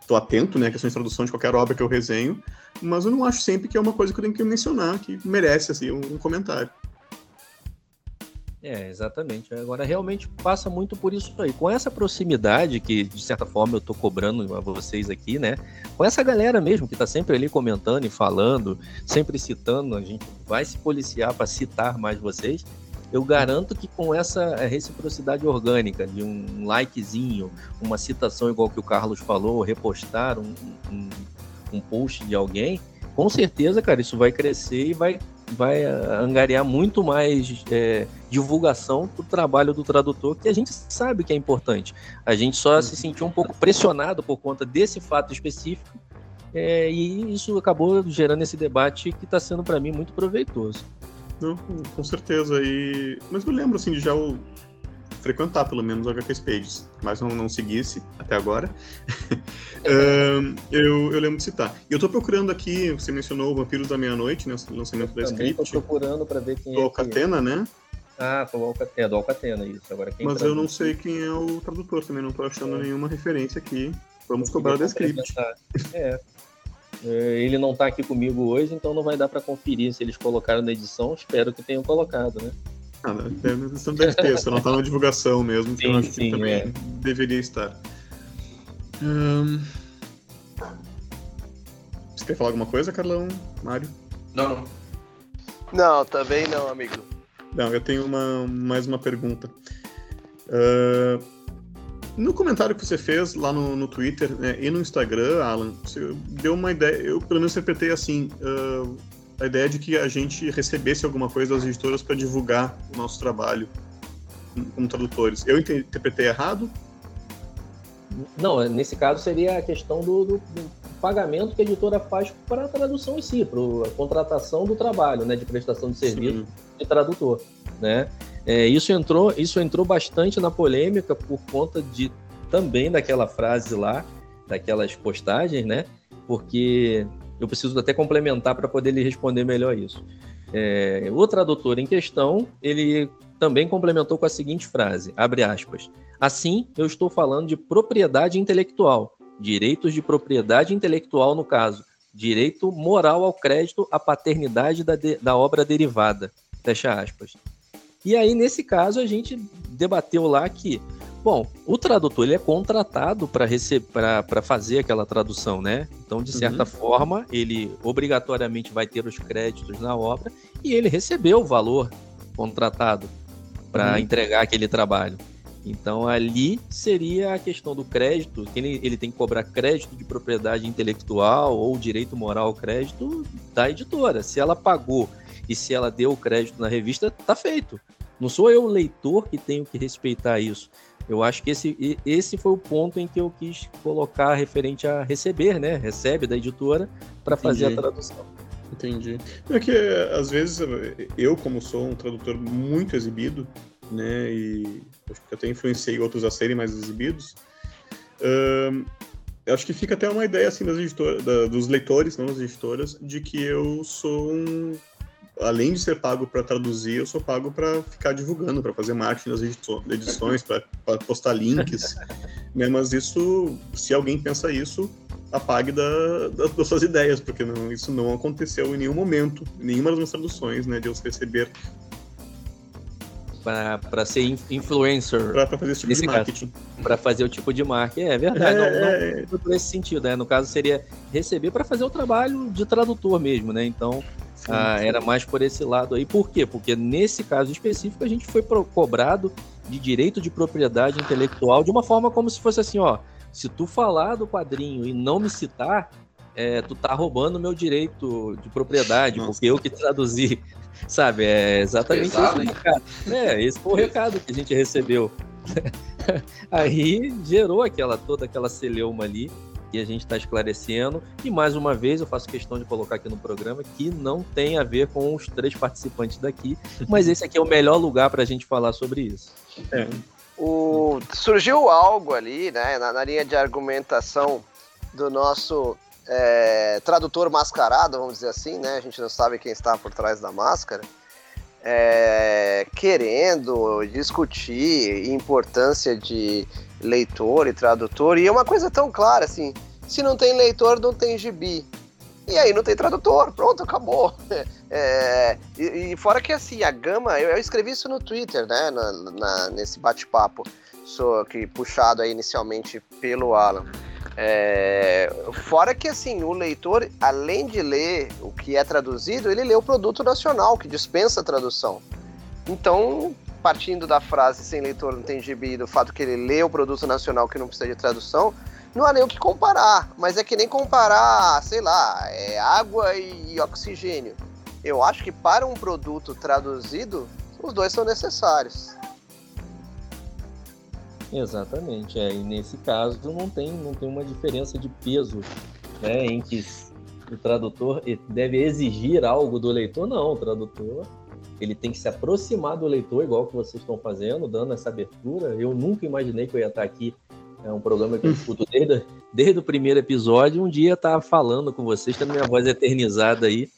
estou atento, né, a questões de tradução de qualquer obra que eu resenho, mas eu não acho sempre que é uma coisa que eu tenho que mencionar, que merece assim um, um comentário. É, exatamente. Agora, realmente passa muito por isso aí. Com essa proximidade que, de certa forma, eu tô cobrando a vocês aqui, né? Com essa galera mesmo que tá sempre ali comentando e falando, sempre citando, a gente vai se policiar para citar mais vocês. Eu garanto que com essa reciprocidade orgânica, de um likezinho, uma citação igual que o Carlos falou, repostar um, um, um post de alguém, com certeza, cara, isso vai crescer e vai vai angariar muito mais é, divulgação do trabalho do tradutor, que a gente sabe que é importante. A gente só se sentiu um pouco pressionado por conta desse fato específico, é, e isso acabou gerando esse debate que está sendo para mim muito proveitoso. Não, com certeza. E... Mas eu lembro assim de já o frequentar pelo menos o HQs Pages, mas não, não seguisse até agora. uh, eu, eu lembro de citar. E eu tô procurando aqui, você mencionou o Vampiros da Meia-Noite, né? O lançamento eu da Script. Tô procurando para ver quem do é. Do Alcatena, né? Ah, foi o Alcatena, é, do Alcatena, isso. Agora, quem mas traduz... eu não sei quem é o tradutor também, não tô achando é. nenhuma referência aqui. Vamos cobrar da Script. É. é. Ele não está aqui comigo hoje, então não vai dar para conferir se eles colocaram na edição. Espero que tenham colocado, né? Ah, não deve ter, só não tá na divulgação mesmo, que sim, eu acho sim, que também é. deveria estar. Hum... Você quer falar alguma coisa, Carlão? Mário? Não. Não, também não, amigo. Não, eu tenho uma, mais uma pergunta. Uh, no comentário que você fez lá no, no Twitter né, e no Instagram, Alan, você deu uma ideia, eu pelo menos interpretei assim, uh, a ideia de que a gente recebesse alguma coisa das editoras para divulgar o nosso trabalho como tradutores. Eu interpretei errado? Não, nesse caso seria a questão do, do, do pagamento que a editora faz para a tradução em si, para a contratação do trabalho, né, de prestação de serviço Sim. de tradutor, né? É, isso entrou, isso entrou bastante na polêmica por conta de também daquela frase lá, daquelas postagens, né? Porque eu preciso até complementar para poder lhe responder melhor isso. É, o tradutor em questão, ele também complementou com a seguinte frase, abre aspas, assim eu estou falando de propriedade intelectual, direitos de propriedade intelectual no caso, direito moral ao crédito, à paternidade da, de, da obra derivada, fecha aspas. E aí, nesse caso, a gente debateu lá que Bom, o tradutor ele é contratado para fazer aquela tradução, né? Então, de certa uhum. forma, ele obrigatoriamente vai ter os créditos na obra e ele recebeu o valor contratado para uhum. entregar aquele trabalho. Então ali seria a questão do crédito, que ele, ele tem que cobrar crédito de propriedade intelectual ou direito moral ao crédito da editora. Se ela pagou e se ela deu o crédito na revista, tá feito. Não sou eu, leitor, que tenho que respeitar isso. Eu acho que esse, esse foi o ponto em que eu quis colocar referente a receber, né? Recebe da editora para fazer a tradução. Entendi. É que às vezes eu, como sou um tradutor muito exibido, né, e acho que até influenciei outros a serem mais exibidos, eu acho que fica até uma ideia assim das editoras, da, dos leitores, não das editoras, de que eu sou um além de ser pago para traduzir, eu sou pago para ficar divulgando, para fazer marketing nas edições, para postar links. né? Mas isso, se alguém pensa isso, apague da, da, das suas ideias, porque não, isso não aconteceu em nenhum momento, em nenhuma das minhas traduções, né? De eu receber. Para ser influencer. Para fazer esse tipo de marketing. Para fazer o tipo de marketing. É verdade, é, não, não, é... por esse sentido, né? No caso, seria receber para fazer o trabalho de tradutor mesmo, né? Então, ah, era mais por esse lado aí. Por quê? Porque nesse caso específico a gente foi cobrado de direito de propriedade intelectual de uma forma como se fosse assim, ó, se tu falar do quadrinho e não me citar, é, tu tá roubando meu direito de propriedade, Nossa. porque eu que traduzi, sabe? É exatamente Pesado, isso, recado. É, esse foi o recado que a gente recebeu. Aí gerou aquela toda aquela celeuma ali a gente está esclarecendo. E mais uma vez eu faço questão de colocar aqui no programa que não tem a ver com os três participantes daqui, mas esse aqui é o melhor lugar para a gente falar sobre isso. É. O, surgiu algo ali, né, na, na linha de argumentação do nosso é, tradutor mascarado, vamos dizer assim, né? A gente não sabe quem está por trás da máscara. É, querendo discutir importância de leitor e tradutor, e é uma coisa tão clara assim: se não tem leitor, não tem gibi. E aí não tem tradutor, pronto, acabou. É, e, e, fora que assim, a gama, eu, eu escrevi isso no Twitter, né? Na, na, nesse bate-papo que puxado aí inicialmente pelo Alan. É, fora que assim, o leitor, além de ler o que é traduzido, ele lê o produto nacional, que dispensa a tradução. Então, partindo da frase sem leitor não tem gibi, do fato que ele lê o produto nacional que não precisa de tradução, não há nem o que comparar. Mas é que nem comparar, sei lá, é água e oxigênio. Eu acho que para um produto traduzido, os dois são necessários. Exatamente, é. E nesse caso não tem, não tem uma diferença de peso, né, em que o tradutor deve exigir algo do leitor, não. O tradutor ele tem que se aproximar do leitor, igual que vocês estão fazendo, dando essa abertura. Eu nunca imaginei que eu ia estar aqui. É um programa que eu escuto desde, desde o primeiro episódio. Um dia estar falando com vocês, tendo minha voz eternizada aí.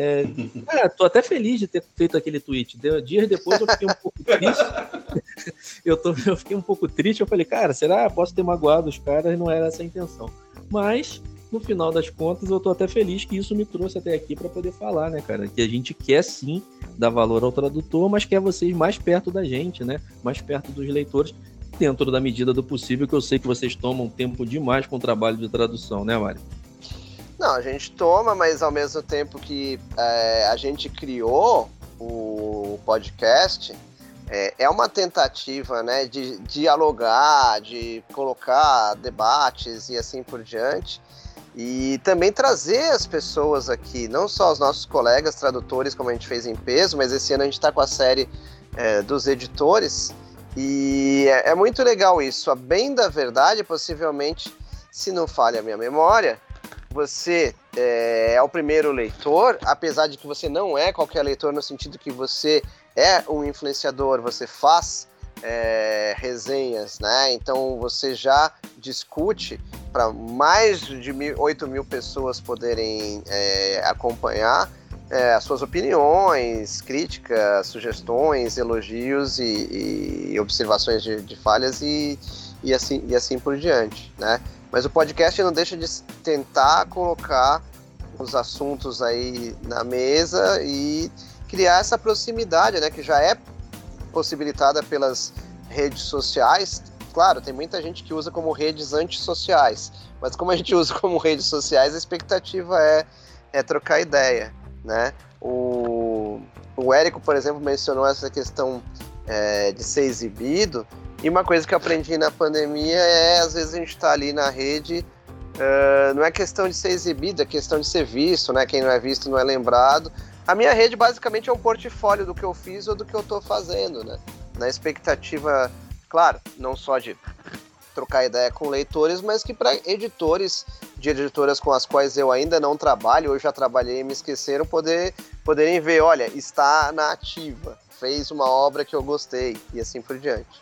É, cara, tô até feliz de ter feito aquele tweet. Dias depois eu fiquei um pouco triste. eu, tô, eu fiquei um pouco triste. Eu falei, cara, será posso ter magoado os caras? Não era essa a intenção. Mas no final das contas, eu tô até feliz que isso me trouxe até aqui para poder falar, né, cara? Que a gente quer sim dar valor ao tradutor, mas quer vocês mais perto da gente, né? Mais perto dos leitores, dentro da medida do possível, que eu sei que vocês tomam tempo demais com o trabalho de tradução, né, Mário? Não, a gente toma, mas ao mesmo tempo que é, a gente criou o podcast, é, é uma tentativa né, de dialogar, de colocar debates e assim por diante. E também trazer as pessoas aqui, não só os nossos colegas tradutores, como a gente fez em peso, mas esse ano a gente está com a série é, dos editores. E é, é, muito legal isso. A bem da verdade, possivelmente, se não falha a minha memória, você é, é o primeiro leitor, apesar de que você não é qualquer leitor, no sentido que você é um influenciador, você faz é, resenhas, né? Então você já discute para mais de mil, 8 mil pessoas poderem é, acompanhar é, as suas opiniões, críticas, sugestões, elogios e, e observações de, de falhas e, e, assim, e assim por diante, né? Mas o podcast não deixa de tentar colocar os assuntos aí na mesa e criar essa proximidade, né? Que já é possibilitada pelas redes sociais. Claro, tem muita gente que usa como redes antissociais, mas como a gente usa como redes sociais, a expectativa é, é trocar ideia, né? O, o Érico, por exemplo, mencionou essa questão é, de ser exibido, E uma coisa que eu aprendi na pandemia é, às vezes, a gente está ali na rede, uh, não é questão de ser exibido, é questão de ser visto, né? Quem não é visto não é lembrado. A minha rede, basicamente, é um portfólio do que eu fiz ou do que eu estou fazendo, né? Na expectativa, claro, não só de trocar ideia com leitores, mas que para editores de editoras com as quais eu ainda não trabalho, ou já trabalhei e me esqueceram, poder, poderem ver, olha, está na ativa, fez uma obra que eu gostei, e assim por diante.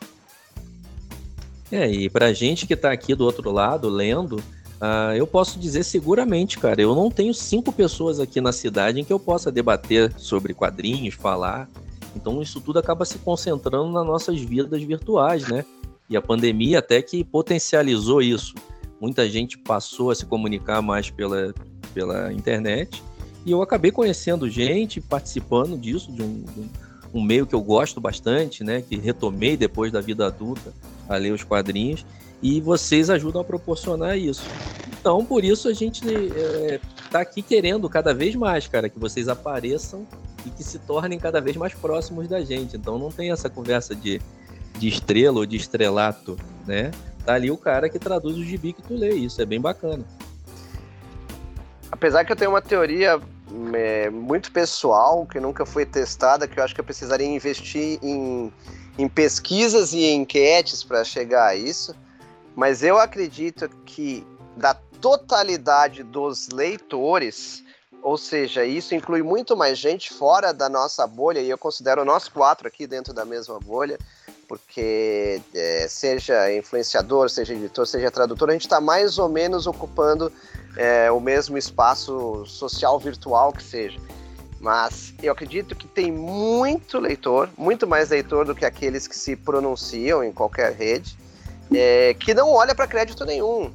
É, e pra gente que tá aqui do outro lado, lendo, uh, eu posso dizer seguramente, cara, eu não tenho cinco pessoas aqui na cidade em que eu possa debater sobre quadrinhos, falar. Então isso tudo acaba se concentrando nas nossas vidas virtuais, né? E a pandemia até que potencializou isso. Muita gente passou a se comunicar mais pela, pela internet. E eu acabei conhecendo gente, participando disso, de um, de um meio que eu gosto bastante, né? Que retomei depois da vida adulta a ler os quadrinhos. E vocês ajudam a proporcionar isso. Então, por isso a gente é, tá aqui querendo cada vez mais, cara, que vocês apareçam e que se tornem cada vez mais próximos da gente. Então não tem essa conversa de, de estrela ou de estrelato, né? Tá ali o cara que traduz o gibi que tu lê. Isso é bem bacana. Apesar que eu tenho uma teoria é, muito pessoal, que nunca foi testada, que eu acho que eu precisaria investir em, em pesquisas e enquetes para chegar a isso. Mas eu acredito que da totalidade dos leitores, ou seja, isso inclui muito mais gente fora da nossa bolha, e eu considero nós quatro aqui dentro da mesma bolha, porque é, seja influenciador, seja editor, seja tradutor, a gente está mais ou menos ocupando é, o mesmo espaço social virtual que seja. Mas eu acredito que tem muito leitor, muito mais leitor do que aqueles que se pronunciam em qualquer rede, é, que não olha para crédito nenhum.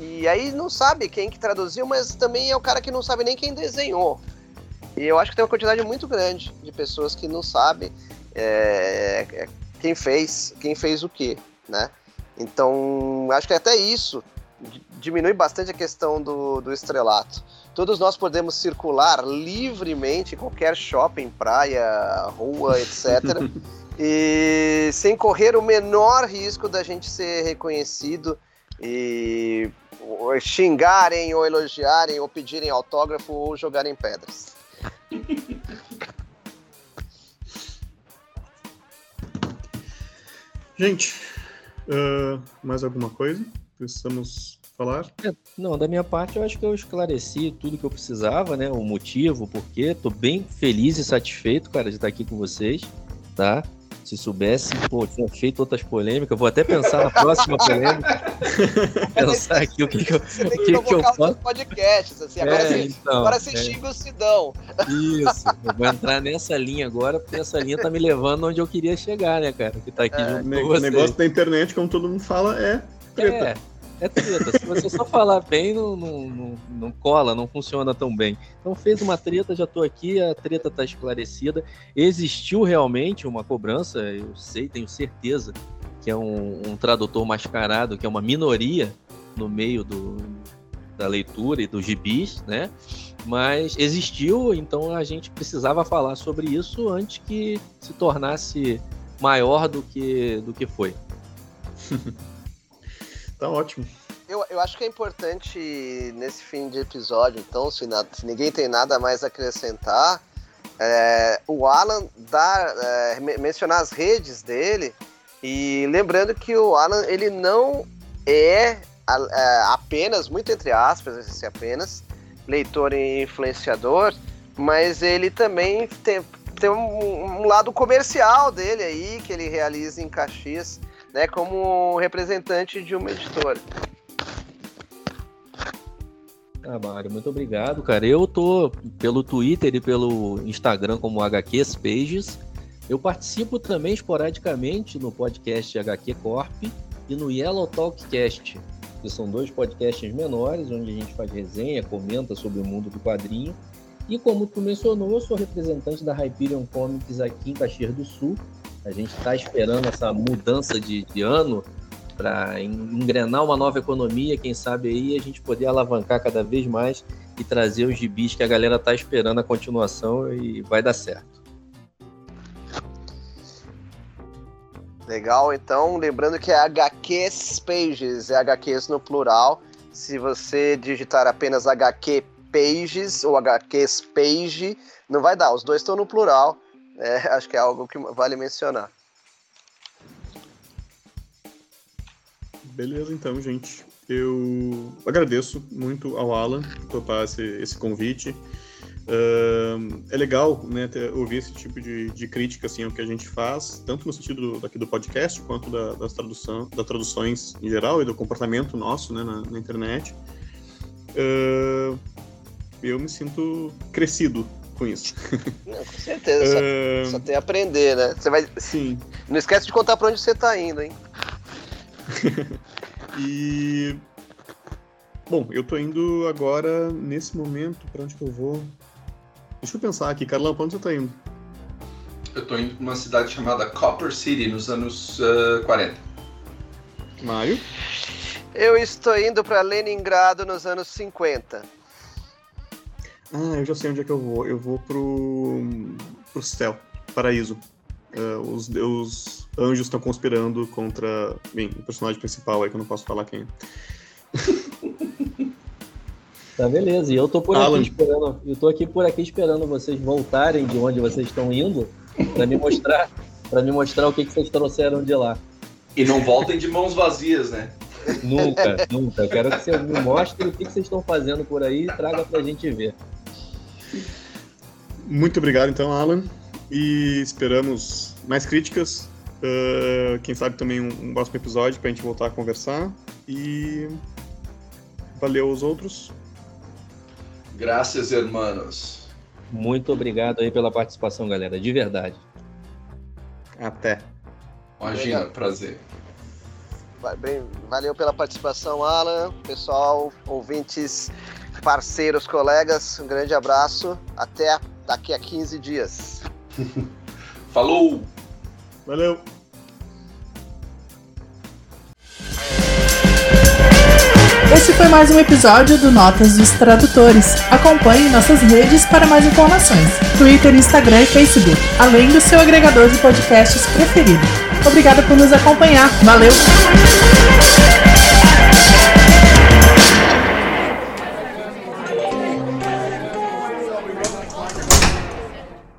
E aí não sabe quem que traduziu, mas também é o cara que não sabe nem quem desenhou. E eu acho que tem uma quantidade muito grande de pessoas que não sabem é, é quem fez, quem fez o quê, né? Então, acho que até isso diminui bastante a questão do, do estrelato. Todos nós podemos circular livremente em qualquer shopping, praia, rua, etc. e sem correr o menor risco da gente ser reconhecido e xingarem ou elogiarem ou pedirem autógrafo ou jogarem pedras. Gente, uh, mais alguma coisa? Precisamos falar? É, não, da minha parte eu acho que eu esclareci tudo que eu precisava, né? O motivo, o porquê. Tô bem feliz e satisfeito, cara, de estar aqui com vocês, tá? Se soubesse, pô, tinha feito outras polêmicas. Vou até pensar na próxima polêmica. pensar aqui o que, que eu, você tem que, o que, que eu faço. podcasts, assim. Agora, é, você, então, agora você é. xinga o Sidão. Isso. Eu vou entrar nessa linha agora, porque essa linha tá me levando onde eu queria chegar, né, cara? Que tá aqui é. junto com O negócio da internet, como todo mundo fala, é treta. É é treta. Se você só falar bem, não, não, não, não, cola, não funciona tão bem. Então fez uma treta, já estou aqui, a treta está esclarecida. Existiu realmente uma cobrança, eu sei, tenho certeza, que é um, um tradutor mascarado, que é uma minoria no meio do, da leitura e dos gibis, né? Mas existiu, então a gente precisava falar sobre isso antes que se tornasse maior do que, do que foi. Tá ótimo. Eu, eu acho que é importante nesse fim de episódio, então, se, nada, se ninguém tem nada mais a acrescentar, é, o Alan dar, é, mencionar as redes dele e lembrando que o Alan ele não é, é apenas, muito entre aspas, esse apenas, leitor e influenciador, mas ele também tem, tem um, um lado comercial dele aí, que ele realiza em Caxias né, como representante de uma editora. Ah, Mário, muito obrigado, cara. Eu tô pelo Twitter e pelo Instagram como HQs Pages. Eu participo também esporadicamente no podcast HQ Corp e no Yellow Talkcast, que são dois podcasts menores, onde a gente faz resenha, comenta sobre o mundo do quadrinho. E como tu mencionou, eu sou representante da Hyperion Comics aqui em Caxias do Sul, a gente está esperando essa mudança de, de ano para engrenar uma nova economia, quem sabe aí a gente poder alavancar cada vez mais e trazer os gibis que a galera está esperando a continuação e vai dar certo. Legal, então, lembrando que é HQs Pages, é HQs no plural. Se você digitar apenas HQ Pages ou HQs Page, não vai dar, os dois estão no plural. É, acho que é algo que vale mencionar. Beleza, então, gente. Eu agradeço muito ao Alan por topar esse, esse convite. Uh, é legal né, ter, ouvir esse tipo de, de, crítica assim, ao que a gente faz, tanto no sentido daqui do podcast, quanto da, das, tradução, das traduções em geral e do comportamento nosso né, na, na internet. Uh, eu me sinto crescido com isso. Não, com certeza, só, só, tem a aprender, né? Você vai... Sim. Não esquece de contar para onde você está indo, hein? e. Bom, eu tô indo agora, nesse momento, para onde que eu vou? Deixa eu pensar aqui, Carlão, pra onde você tá indo? Eu tô indo pra uma cidade chamada Copper City, nos anos uh, eh, 40. Mário? Eu estou indo para Leningrado nos anos 50. Ah, eu já sei onde é que eu vou. Eu vou pro, pro céu, paraíso. Uh, os, os anjos estão conspirando contra. Bem, o personagem principal aí, que eu não posso falar quem Tá beleza, e eu tô por Alan. aqui esperando. Eu tô aqui por aqui esperando vocês voltarem de onde vocês estão indo para me mostrar, para me mostrar o que, que vocês trouxeram de lá. E não voltem de mãos vazias, né? Nunca, nunca. Eu quero que vocês me mostrem o que, que vocês estão fazendo por aí e traga pra gente ver. Muito obrigado, então, Alan. E esperamos mais críticas. Uh, quem sabe também um, um próximo episódio para a gente voltar a conversar. E valeu aos outros. Graças, hermanos. Muito obrigado aí pela participação, galera. De verdade. Até. Imagina, obrigado. prazer. Bem, valeu pela participação, Alan. Pessoal, ouvintes, parceiros, colegas, um grande abraço. Até daqui a 15 dias. Falou! Valeu! Esse foi mais um episódio do Notas dos Tradutores. Acompanhe nossas redes para mais informações: Twitter, Instagram e Facebook, além do seu agregador de podcasts preferido. Obrigada por nos acompanhar. Valeu!